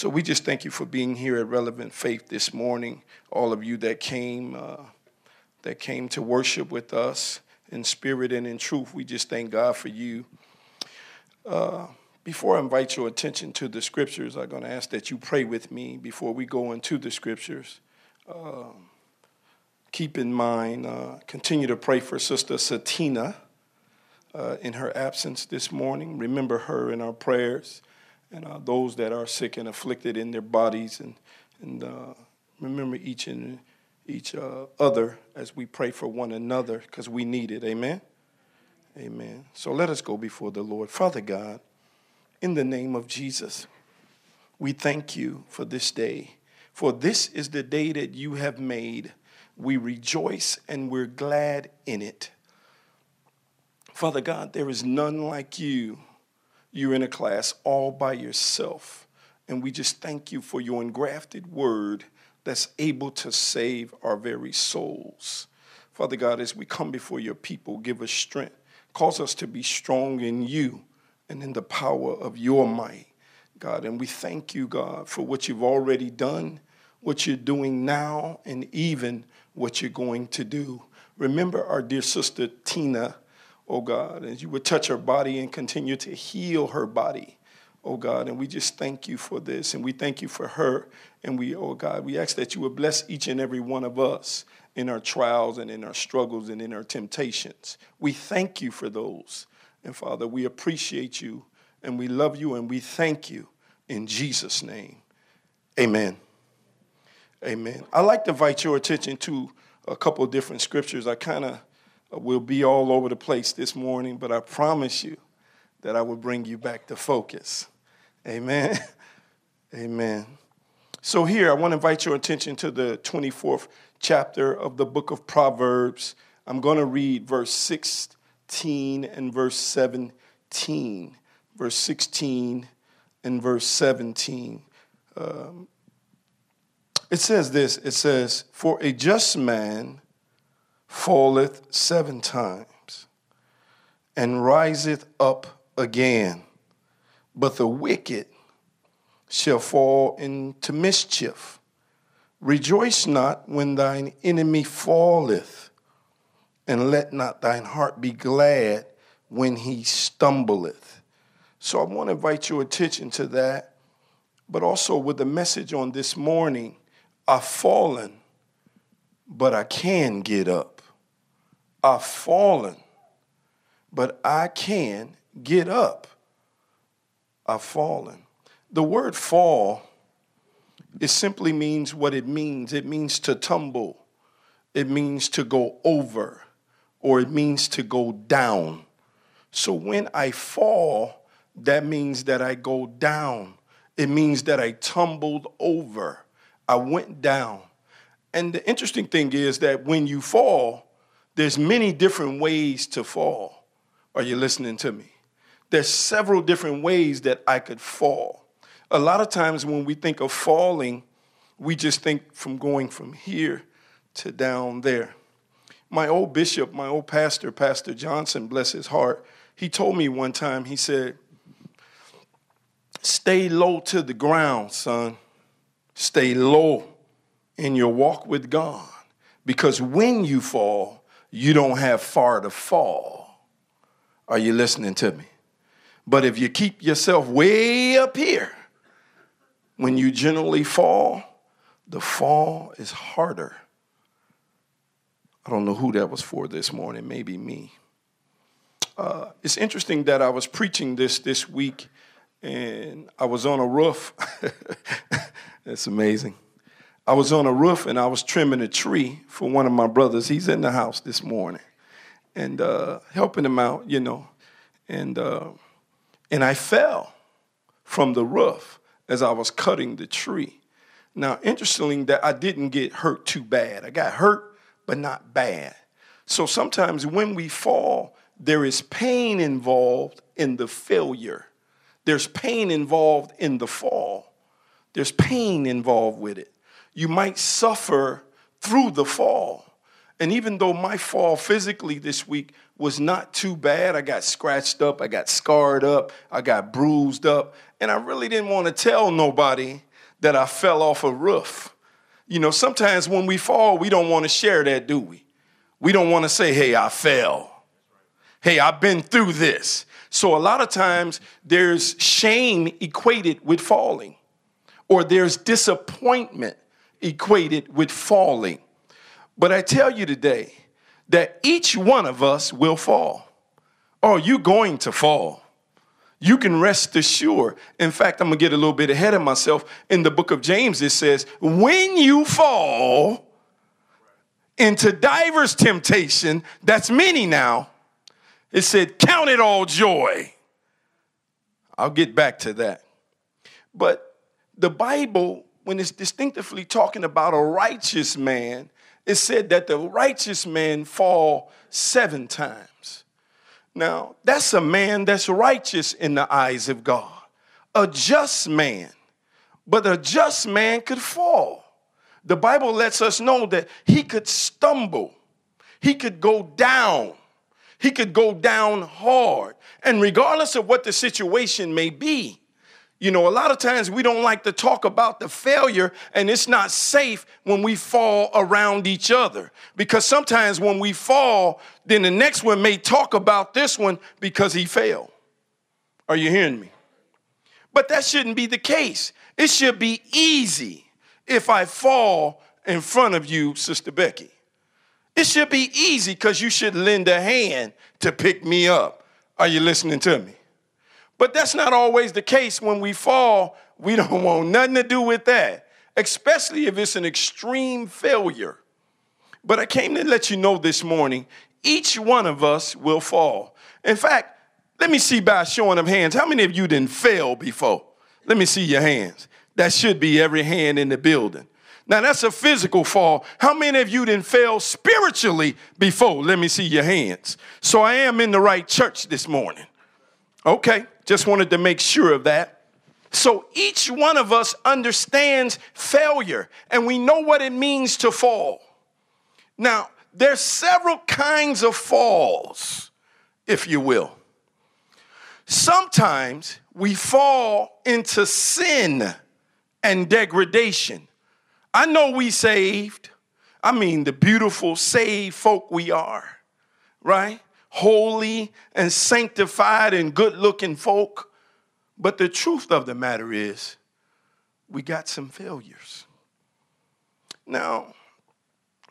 So we just thank you for being here at Relevant Faith this morning. All of you that came, uh, that came to worship with us in spirit and in truth, we just thank God for you. Uh, before I invite your attention to the scriptures, I'm going to ask that you pray with me before we go into the scriptures. Uh, keep in mind, uh, continue to pray for Sister Satina uh, in her absence this morning. Remember her in our prayers and uh, those that are sick and afflicted in their bodies, and, and uh, remember each and each uh, other as we pray for one another because we need it. Amen. Amen. So let us go before the Lord. Father God, in the name of Jesus, we thank you for this day. For this is the day that you have made. We rejoice and we're glad in it. Father God, there is none like you. You're in a class all by yourself. And we just thank you for your engrafted word that's able to save our very souls. Father God, as we come before your people, give us strength. Cause us to be strong in you and in the power of your might, God. And we thank you, God, for what you've already done, what you're doing now, and even what you're going to do. Remember our dear sister Tina, oh God, and you would touch her body and continue to heal her body oh God. And we just thank you for this. And we thank you for her. And we, oh God, we ask that you would bless each and every one of us in our trials and in our struggles and in our temptations. We thank you for those. And Father, we appreciate you and we love you and we thank you in Jesus' name. Amen. Amen. I'd like to invite your attention to a couple of different scriptures. I kind of will be all over the place this morning, but I promise you that I will bring you back to focus. Amen. Amen. So, here I want to invite your attention to the 24th chapter of the book of Proverbs. I'm going to read verse 16 and verse 17. Verse 16 and verse 17. Um, it says this it says, For a just man falleth seven times and riseth up again, but the wicked shall fall into mischief. Rejoice not when thine enemy falleth, and let not thine heart be glad when he stumbleth. So I want to invite your attention to that, but also with the message on this morning I've fallen, but I can get up. I've fallen, but I can get up. I've fallen. The word fall, it simply means what it means. It means to tumble, it means to go over, or it means to go down. So when I fall, that means that I go down. It means that I tumbled over. I went down. And the interesting thing is that when you fall, there's many different ways to fall. Are you listening to me? There's several different ways that I could fall. A lot of times when we think of falling, we just think from going from here to down there. My old bishop, my old pastor, Pastor Johnson, bless his heart, he told me one time, he said, Stay low to the ground, son. Stay low in your walk with God. Because when you fall, you don't have far to fall. Are you listening to me? But if you keep yourself way up here, when you generally fall, the fall is harder. I don't know who that was for this morning, maybe me. Uh, it's interesting that I was preaching this this week and I was on a roof. That's amazing. I was on a roof and I was trimming a tree for one of my brothers. He's in the house this morning and uh, helping him out, you know. And uh, and I fell from the roof as I was cutting the tree. Now, interestingly, that I didn't get hurt too bad. I got hurt, but not bad. So sometimes when we fall, there is pain involved in the failure. There's pain involved in the fall. There's pain involved with it. You might suffer through the fall. And even though my fall physically this week was not too bad, I got scratched up, I got scarred up, I got bruised up, and I really didn't want to tell nobody that I fell off a roof. You know, sometimes when we fall, we don't want to share that, do we? We don't want to say, hey, I fell. Hey, I've been through this. So a lot of times there's shame equated with falling, or there's disappointment equated with falling. But I tell you today that each one of us will fall. Or you going to fall. You can rest assured. In fact, I'm gonna get a little bit ahead of myself. In the book of James, it says, When you fall into divers temptation, that's many now, it said, Count it all joy. I'll get back to that. But the Bible, when it's distinctively talking about a righteous man, it said that the righteous man fall seven times. Now, that's a man that's righteous in the eyes of God, a just man. But a just man could fall. The Bible lets us know that he could stumble, he could go down, he could go down hard. And regardless of what the situation may be, you know, a lot of times we don't like to talk about the failure, and it's not safe when we fall around each other. Because sometimes when we fall, then the next one may talk about this one because he failed. Are you hearing me? But that shouldn't be the case. It should be easy if I fall in front of you, Sister Becky. It should be easy because you should lend a hand to pick me up. Are you listening to me? But that's not always the case when we fall. We don't want nothing to do with that, especially if it's an extreme failure. But I came to let you know this morning each one of us will fall. In fact, let me see by showing of hands how many of you didn't fail before? Let me see your hands. That should be every hand in the building. Now that's a physical fall. How many of you didn't fail spiritually before? Let me see your hands. So I am in the right church this morning. Okay, just wanted to make sure of that. So each one of us understands failure and we know what it means to fall. Now, there's several kinds of falls, if you will. Sometimes we fall into sin and degradation. I know we saved. I mean, the beautiful saved folk we are, right? Holy and sanctified and good looking folk. But the truth of the matter is, we got some failures. Now,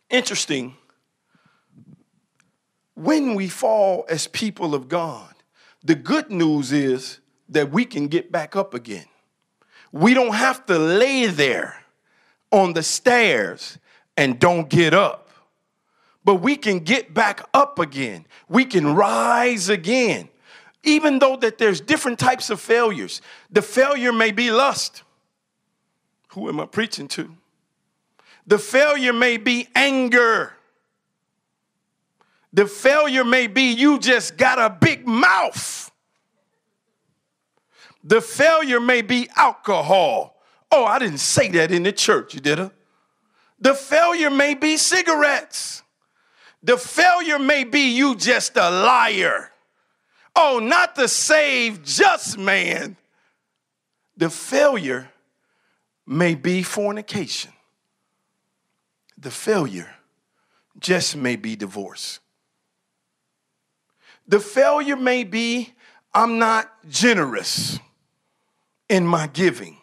interesting, when we fall as people of God, the good news is that we can get back up again. We don't have to lay there on the stairs and don't get up but we can get back up again. We can rise again. Even though that there's different types of failures. The failure may be lust. Who am I preaching to? The failure may be anger. The failure may be you just got a big mouth. The failure may be alcohol. Oh, I didn't say that in the church, did I? The failure may be cigarettes. The failure may be you just a liar. Oh, not the saved just man. The failure may be fornication. The failure just may be divorce. The failure may be I'm not generous in my giving.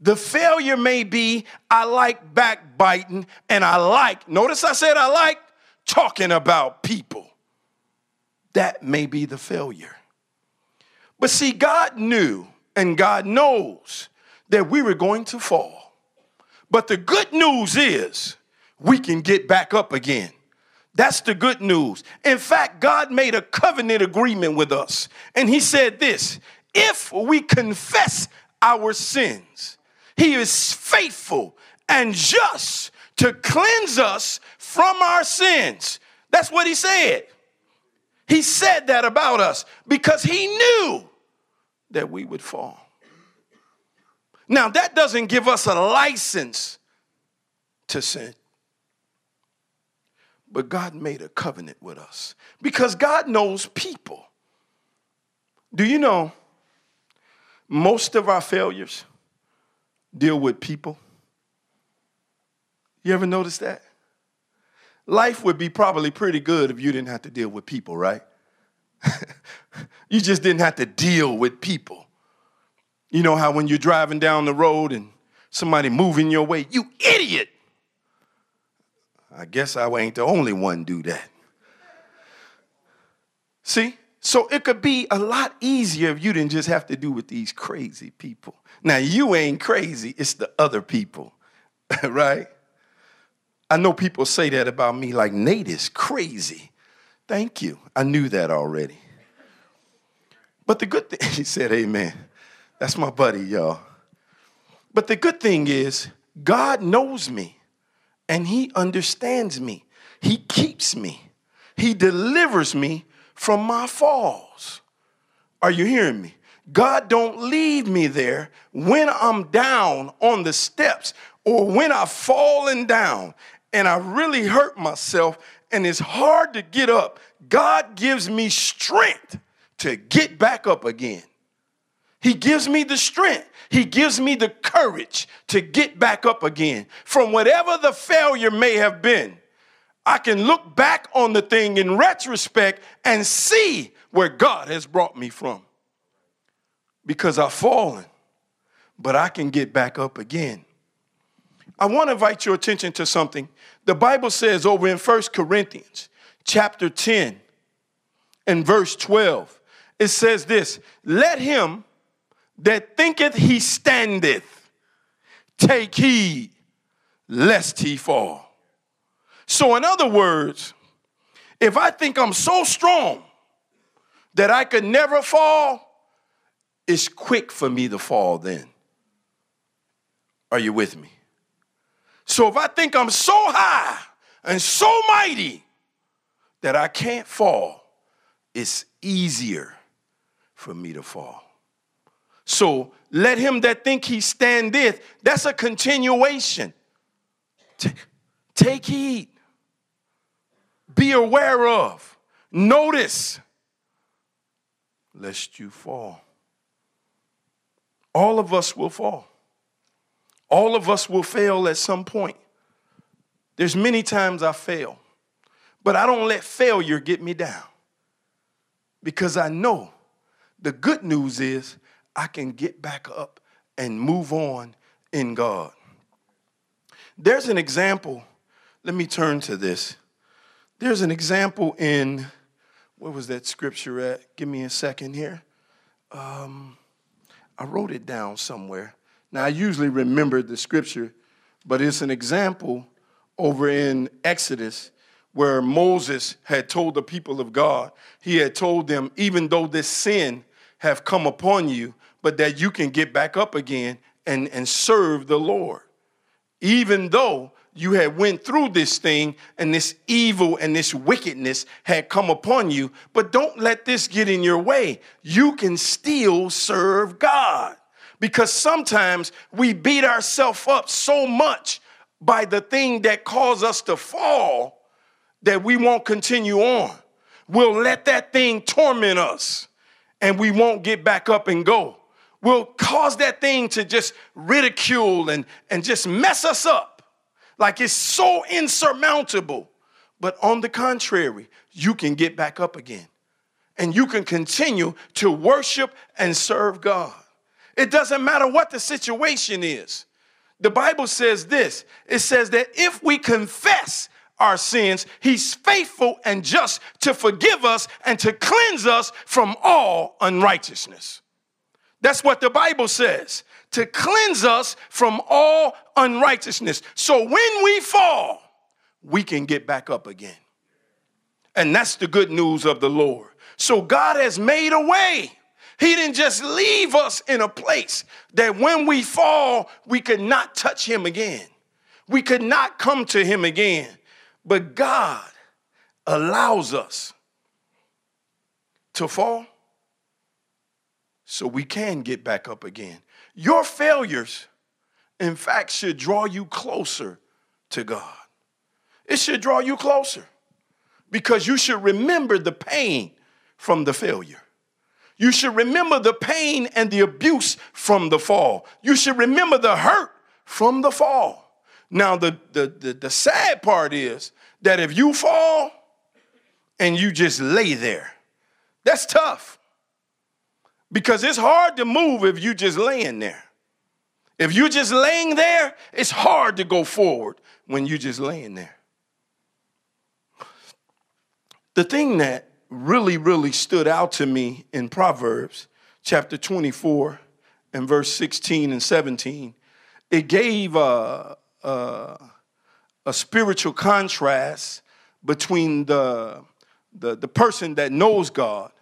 The failure may be I like backbiting and I like, notice I said I like talking about people. That may be the failure. But see, God knew and God knows that we were going to fall. But the good news is we can get back up again. That's the good news. In fact, God made a covenant agreement with us. And He said this if we confess our sins, He is faithful and just to cleanse us from our sins. That's what he said. He said that about us because he knew that we would fall. Now, that doesn't give us a license to sin. But God made a covenant with us because God knows people. Do you know most of our failures deal with people? You ever notice that? Life would be probably pretty good if you didn't have to deal with people, right? you just didn't have to deal with people. You know how when you're driving down the road and somebody moving your way, you idiot. I guess I ain't the only one do that. See? So it could be a lot easier if you didn't just have to do with these crazy people. Now you ain't crazy, it's the other people, right? I know people say that about me, like Nate is crazy. Thank you. I knew that already. But the good thing, he said, Amen. That's my buddy, y'all. But the good thing is, God knows me and He understands me. He keeps me, He delivers me from my falls. Are you hearing me? God don't leave me there when I'm down on the steps or when I've fallen down and I really hurt myself and it's hard to get up. God gives me strength to get back up again. He gives me the strength. He gives me the courage to get back up again from whatever the failure may have been. I can look back on the thing in retrospect and see where God has brought me from. Because I've fallen, but I can get back up again. I want to invite your attention to something. The Bible says over in 1 Corinthians chapter 10 and verse 12, it says this Let him that thinketh he standeth take heed lest he fall. So, in other words, if I think I'm so strong that I could never fall, it's quick for me to fall then. Are you with me? So, if I think I'm so high and so mighty that I can't fall, it's easier for me to fall. So, let him that think he standeth, that's a continuation. Take heed be aware of, notice, lest you fall. All of us will fall. All of us will fail at some point. There's many times I fail, but I don't let failure get me down because I know the good news is I can get back up and move on in God. There's an example. Let me turn to this. There's an example in, where was that scripture at? Give me a second here. Um, I wrote it down somewhere. Now, I usually remember the scripture, but it's an example over in Exodus where Moses had told the people of God, he had told them, even though this sin have come upon you, but that you can get back up again and, and serve the Lord. Even though you had went through this thing and this evil and this wickedness had come upon you but don't let this get in your way you can still serve god because sometimes we beat ourselves up so much by the thing that caused us to fall that we won't continue on we'll let that thing torment us and we won't get back up and go we'll cause that thing to just ridicule and, and just mess us up like it's so insurmountable. But on the contrary, you can get back up again and you can continue to worship and serve God. It doesn't matter what the situation is. The Bible says this it says that if we confess our sins, He's faithful and just to forgive us and to cleanse us from all unrighteousness. That's what the Bible says to cleanse us from all unrighteousness. So when we fall, we can get back up again. And that's the good news of the Lord. So God has made a way. He didn't just leave us in a place that when we fall, we could not touch Him again. We could not come to Him again. But God allows us to fall so we can get back up again. Your failures, in fact, should draw you closer to God. It should draw you closer because you should remember the pain from the failure. You should remember the pain and the abuse from the fall. You should remember the hurt from the fall. Now, the, the, the, the sad part is that if you fall and you just lay there, that's tough. Because it's hard to move if you just laying there. If you're just laying there, it's hard to go forward when you're just laying there. The thing that really, really stood out to me in Proverbs chapter 24 and verse 16 and 17, it gave a, a, a spiritual contrast between the, the, the person that knows God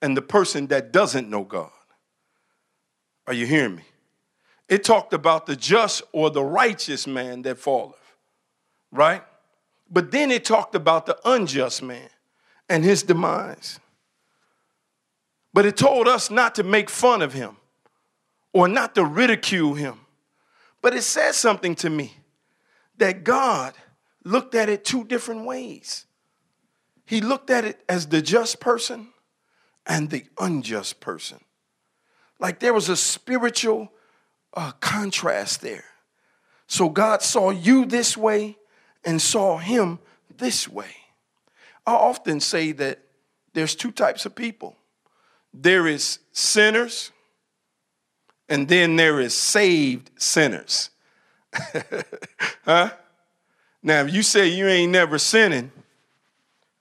and the person that doesn't know God. Are you hearing me? It talked about the just or the righteous man that falleth, right? But then it talked about the unjust man and his demise. But it told us not to make fun of him or not to ridicule him. But it says something to me that God looked at it two different ways. He looked at it as the just person and the unjust person. Like there was a spiritual uh, contrast there. So God saw you this way and saw him this way. I often say that there's two types of people there is sinners, and then there is saved sinners. huh? Now, if you say you ain't never sinning,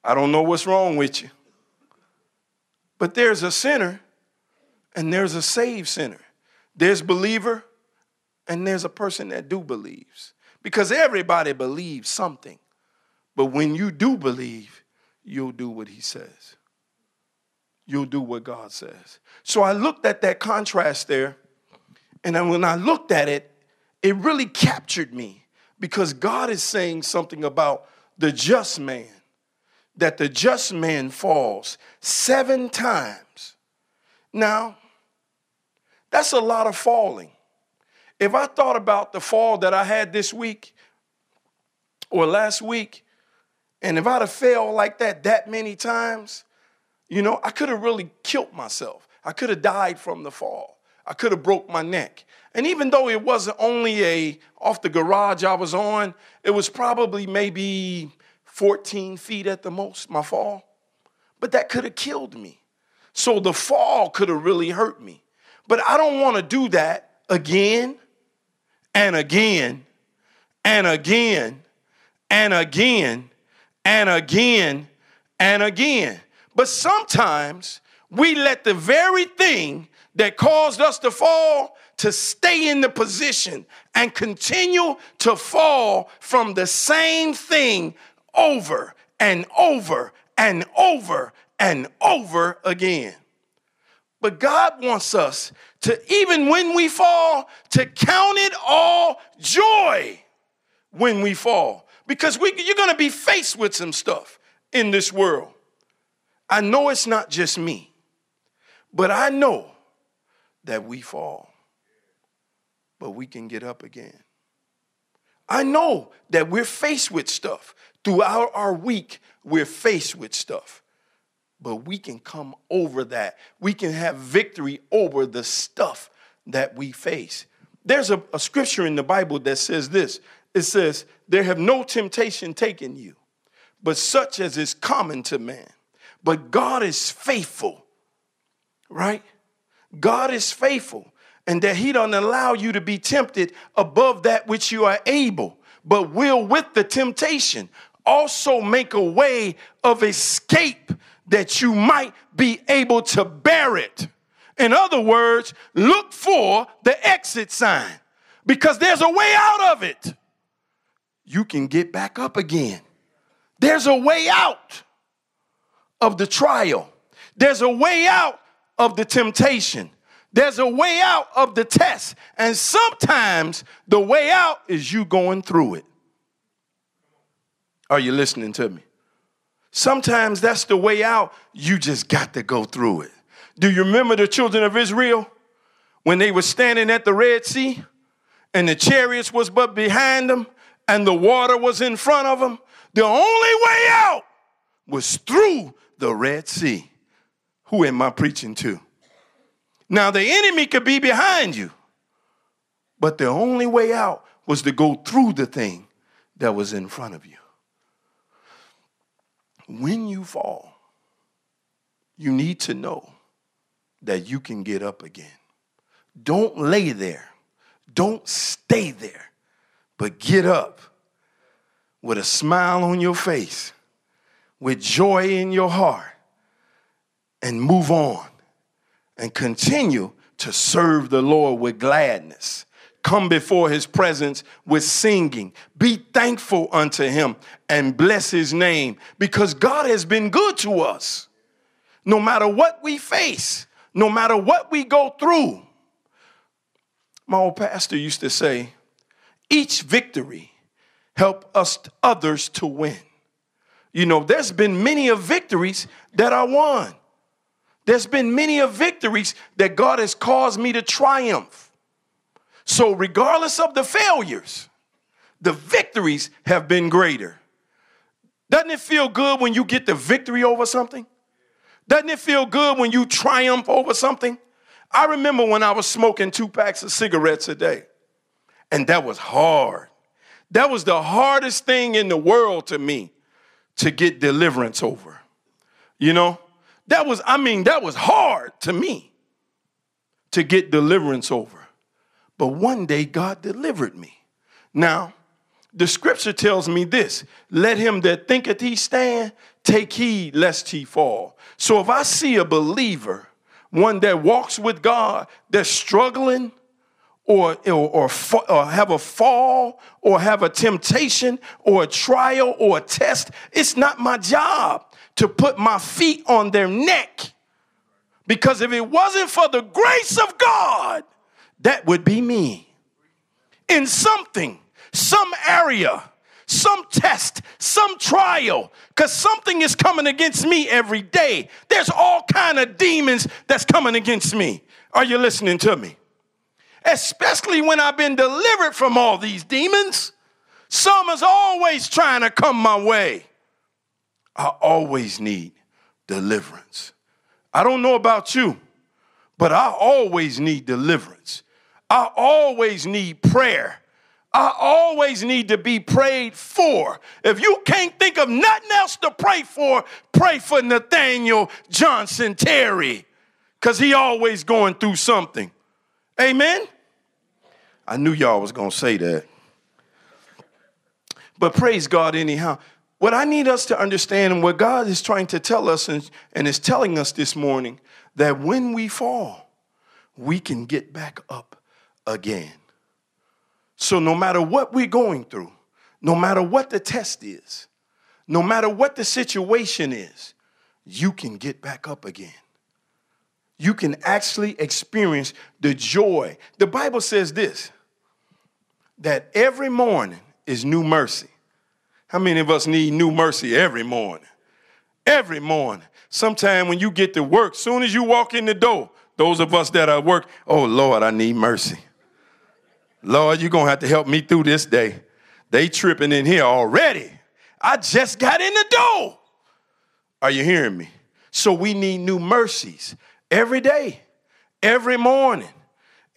I don't know what's wrong with you. But there's a sinner and there's a saved sinner. There's believer and there's a person that do believes. Because everybody believes something. But when you do believe, you'll do what he says. You'll do what God says. So I looked at that contrast there, and then when I looked at it, it really captured me because God is saying something about the just man, that the just man falls seven times. Now, that's a lot of falling. If I thought about the fall that I had this week or last week, and if I'd have failed like that that many times, you know, I could have really killed myself. I could have died from the fall. I could have broke my neck. And even though it wasn't only a off the garage I was on, it was probably maybe 14 feet at the most, my fall. But that could have killed me. So the fall could have really hurt me. But I don't want to do that again and again and again and again and again and again. But sometimes we let the very thing that caused us to fall to stay in the position and continue to fall from the same thing over and over and over and over again. But God wants us to, even when we fall, to count it all joy when we fall because we, you're going to be faced with some stuff in this world. I know it's not just me, but I know that we fall, but we can get up again. I know that we're faced with stuff. Throughout our week, we're faced with stuff. But we can come over that. We can have victory over the stuff that we face. There's a, a scripture in the Bible that says this it says, There have no temptation taken you, but such as is common to man. But God is faithful, right? God is faithful, and that He doesn't allow you to be tempted above that which you are able, but will with the temptation also make a way of escape that you might be able to bear it. In other words, look for the exit sign because there's a way out of it you can get back up again. There's a way out of the trial, there's a way out of the temptation. There's a way out of the test. And sometimes the way out is you going through it. Are you listening to me? Sometimes that's the way out. You just got to go through it. Do you remember the children of Israel when they were standing at the Red Sea and the chariots was but behind them and the water was in front of them, the only way out was through the Red Sea. Who am I preaching to? Now, the enemy could be behind you, but the only way out was to go through the thing that was in front of you. When you fall, you need to know that you can get up again. Don't lay there, don't stay there, but get up with a smile on your face, with joy in your heart, and move on and continue to serve the Lord with gladness. Come before his presence with singing. Be thankful unto him and bless his name because God has been good to us. No matter what we face, no matter what we go through. My old pastor used to say, each victory help us others to win. You know, there's been many of victories that I won. There's been many of victories that God has caused me to triumph. So, regardless of the failures, the victories have been greater. Doesn't it feel good when you get the victory over something? Doesn't it feel good when you triumph over something? I remember when I was smoking two packs of cigarettes a day, and that was hard. That was the hardest thing in the world to me to get deliverance over. You know, that was, I mean, that was hard to me to get deliverance over. But one day God delivered me. Now, the scripture tells me this let him that thinketh he stand take heed lest he fall. So if I see a believer, one that walks with God, that's struggling, or, or, or, or, have a fall, or have a temptation, or a trial, or a test, it's not my job to put my feet on their neck. Because if it wasn't for the grace of God, that would be me. In something, some area, some test, some trial, because something is coming against me every day. There's all kind of demons that's coming against me. Are you listening to me? Especially when I've been delivered from all these demons. Some is always trying to come my way. I always need deliverance. I don't know about you, but I always need deliverance. I always need prayer. I always need to be prayed for. If you can't think of nothing else to pray for, pray for Nathaniel Johnson Terry, because he always going through something. Amen? I knew y'all was going to say that. But praise God anyhow. What I need us to understand and what God is trying to tell us and, and is telling us this morning that when we fall, we can get back up again. So, no matter what we're going through, no matter what the test is, no matter what the situation is, you can get back up again. You can actually experience the joy. The Bible says this that every morning is new mercy. How many of us need new mercy every morning? Every morning. Sometime when you get to work, soon as you walk in the door, those of us that are work, oh Lord, I need mercy. Lord, you're to have to help me through this day. They tripping in here already. I just got in the door. Are you hearing me? So we need new mercies every day, every morning.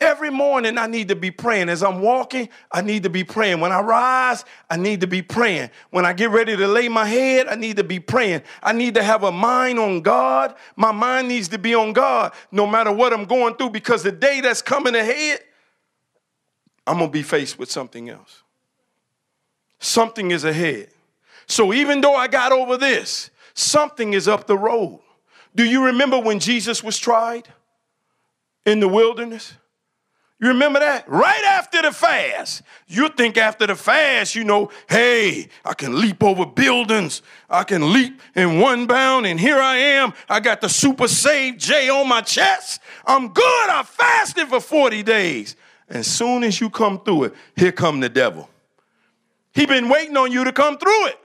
Every morning, I need to be praying. As I'm walking, I need to be praying. When I rise, I need to be praying. When I get ready to lay my head, I need to be praying. I need to have a mind on God. My mind needs to be on God no matter what I'm going through because the day that's coming ahead, I'm going to be faced with something else. Something is ahead. So even though I got over this, something is up the road. Do you remember when Jesus was tried in the wilderness? You remember that? Right after the fast. You think after the fast, you know, hey, I can leap over buildings. I can leap in one bound, and here I am. I got the super saved J on my chest. I'm good. I fasted for 40 days. And soon as you come through it, here come the devil. He been waiting on you to come through it.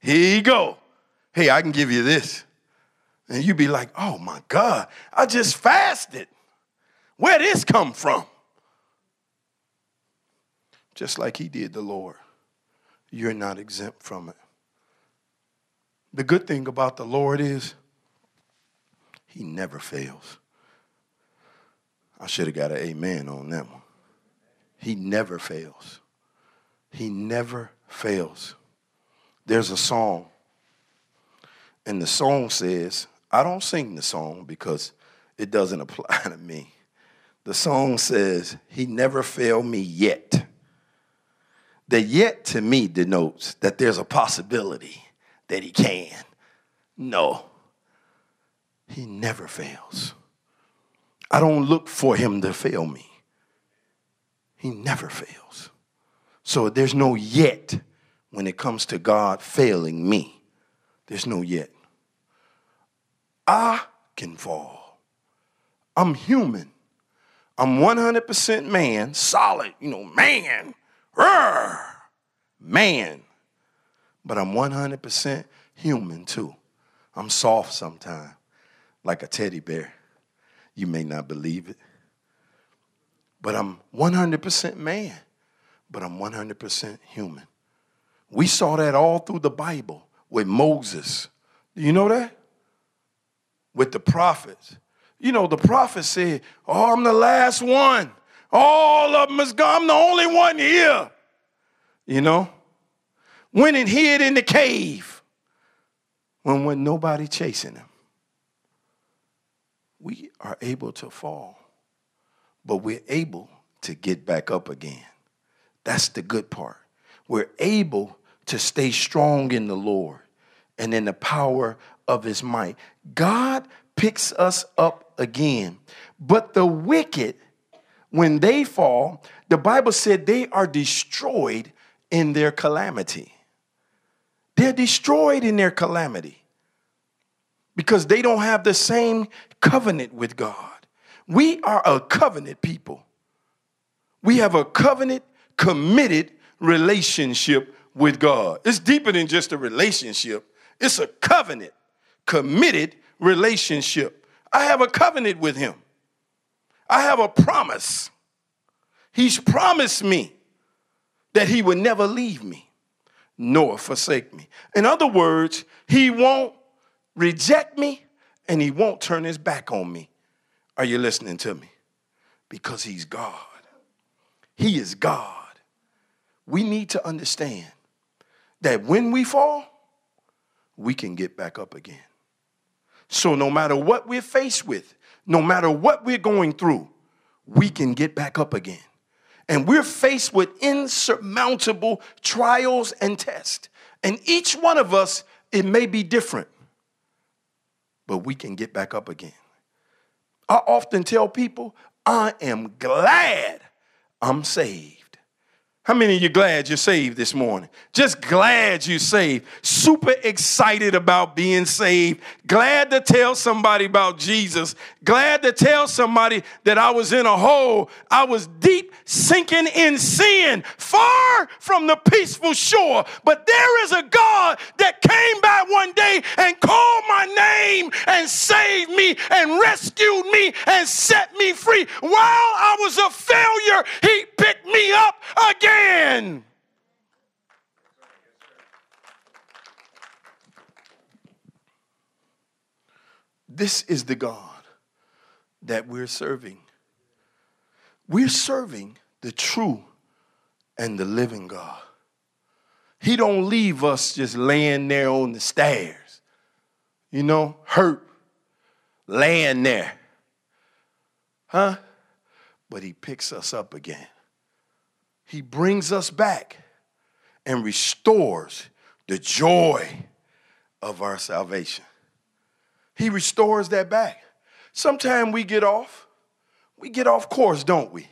Here you go. Hey, I can give you this. And you'd be like, oh my God, I just fasted. Where this come from? Just like he did the Lord. You're not exempt from it. The good thing about the Lord is he never fails. I should have got an amen on that one. He never fails. He never fails. There's a song, and the song says, I don't sing the song because it doesn't apply to me. The song says, He never failed me yet. The yet to me denotes that there's a possibility that He can. No, He never fails. I don't look for Him to fail me. He never fails. So there's no yet when it comes to God failing me. There's no yet. I can fall. I'm human. I'm 100% man, solid, you know, man, Rrr, man. But I'm 100% human too. I'm soft sometimes, like a teddy bear. You may not believe it. But I'm 100% man, but I'm 100% human. We saw that all through the Bible with Moses. Do you know that? With the prophets. You know, the prophet said, Oh, I'm the last one. All of them is gone. I'm the only one here. You know? Went and hid in the cave when when nobody chasing him. We are able to fall, but we're able to get back up again. That's the good part. We're able to stay strong in the Lord and in the power of his might. God picks us up again. But the wicked, when they fall, the Bible said they are destroyed in their calamity. They're destroyed in their calamity because they don't have the same covenant with God. We are a covenant people. We have a covenant committed relationship with God. It's deeper than just a relationship, it's a covenant, committed relationship. I have a covenant with Him, I have a promise. He's promised me that He would never leave me nor forsake me. In other words, He won't reject me and He won't turn His back on me. Are you listening to me? Because He's God. He is God. We need to understand that when we fall, we can get back up again. So, no matter what we're faced with, no matter what we're going through, we can get back up again. And we're faced with insurmountable trials and tests. And each one of us, it may be different, but we can get back up again. I often tell people, I am glad I'm saved. How many of you glad you're saved this morning? Just glad you're saved. Super excited about being saved. Glad to tell somebody about Jesus. Glad to tell somebody that I was in a hole. I was deep sinking in sin, far from the peaceful shore. But there is a God that came by one day and called my name and saved me and rescued me and set me free. While I was a failure, He picked me up again again. This is the God that we're serving. We're serving the true and the living God. He don't leave us just laying there on the stairs, you know, hurt, laying there. Huh? But he picks us up again. He brings us back and restores the joy of our salvation. He restores that back. Sometimes we get off. We get off course, don't we?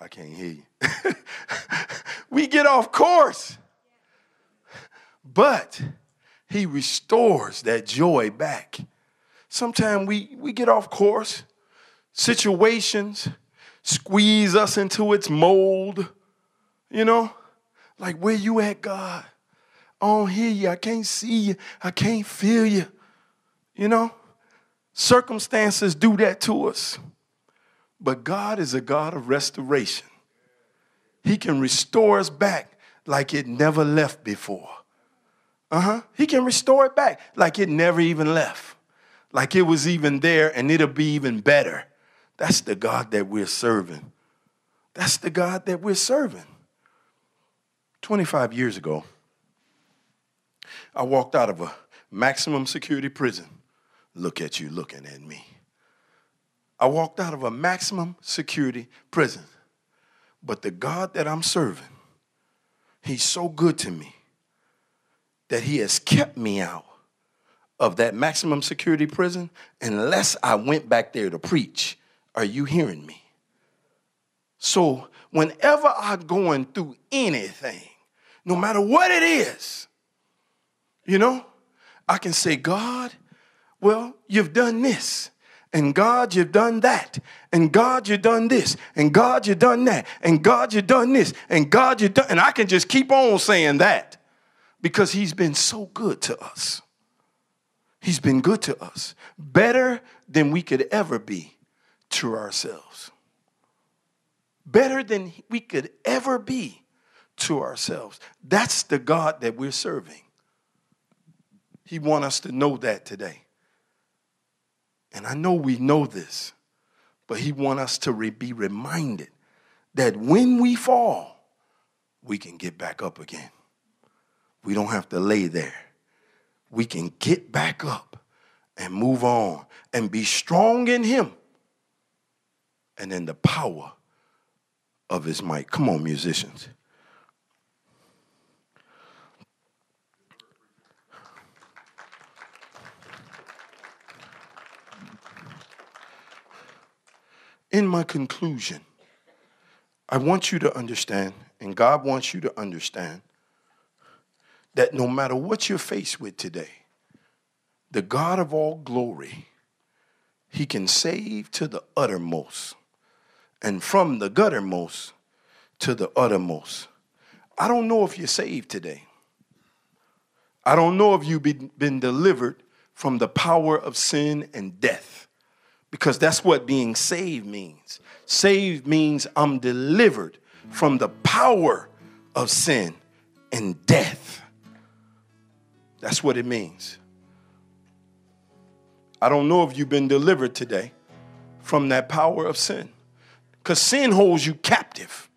I can't hear you. we get off course. But he restores that joy back. Sometimes we, we get off course. Situations, squeeze us into its mold. You know, like where you at, God? I don't hear you. I can't see you. I can't feel you. You know, circumstances do that to us. But God is a God of restoration. He can restore us back like it never left before. Uh huh. He can restore it back like it never even left, like it was even there and it'll be even better That's the God that we're serving. That's the God that we're serving. 25 years ago, I walked out of a maximum security prison. Look at you looking at me. I walked out of a maximum security prison. But the God that I'm serving, He's so good to me that He has kept me out of that maximum security prison unless I went back there to preach. Are you hearing me? So, whenever I'm going through anything, no matter what it is, you know, I can say, God, well, you've done this. And God, you've done that. And God, you've done this. And God, you've done that. And God, you've done this. And God, you've done. And I can just keep on saying that because He's been so good to us. He's been good to us, better than we could ever be to ourselves. Better than we could ever be to ourselves. That's the God that we're serving. He wants us to know that today. And I know we know this, but he wants us to re- be reminded that when we fall, we can get back up again. We don't have to lay there. We can get back up and move on and be strong in him and in the power of his might. Come on, musicians. in my conclusion, I want you to understand, and God wants you to understand, that no matter what you're faced with today, the God of all glory, He can save to the uttermost, and from the guttermost to the uttermost. I don't know if you're saved today. I don't know if you've been delivered from the power of sin and death because that's what being saved means. Saved means I'm delivered from the power of sin and death. That's what it means. I don't know if you've been delivered today from that power of sin because sin holds you captive.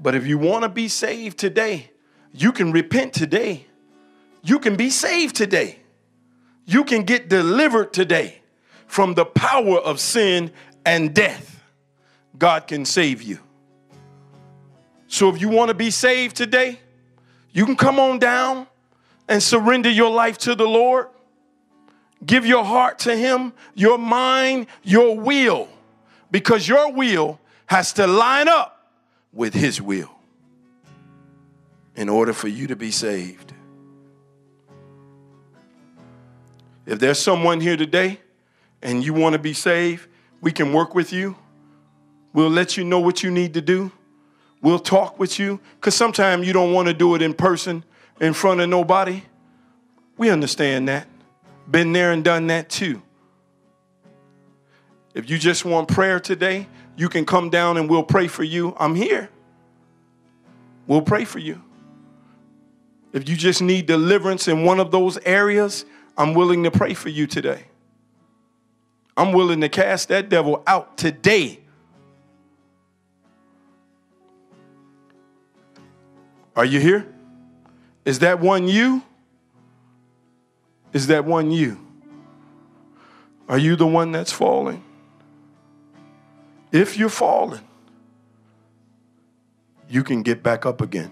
But if you want to be saved today, you can repent today. You can be saved today. You can get delivered today from the power of sin and death, God can save you. So if you want to be saved today, you can come on down and surrender your life to the Lord. Give your heart to Him, your mind, your will, because your will has to line up with His will in order for you to be saved. If there's someone here today and you want to be saved, we can work with you. We'll let you know what you need to do. We'll talk with you because sometimes you don't want to do it in person in front of nobody. We understand that. Been there and done that too. If you just want prayer today, you can come down and we'll pray for you. I'm here. We'll pray for you. If you just need deliverance in one of those areas, I'm willing to pray for you today. I'm willing to cast that devil out today. Are you here? Is that one you? Is that one you? Are you the one that's falling? If you're falling, you can get back up again.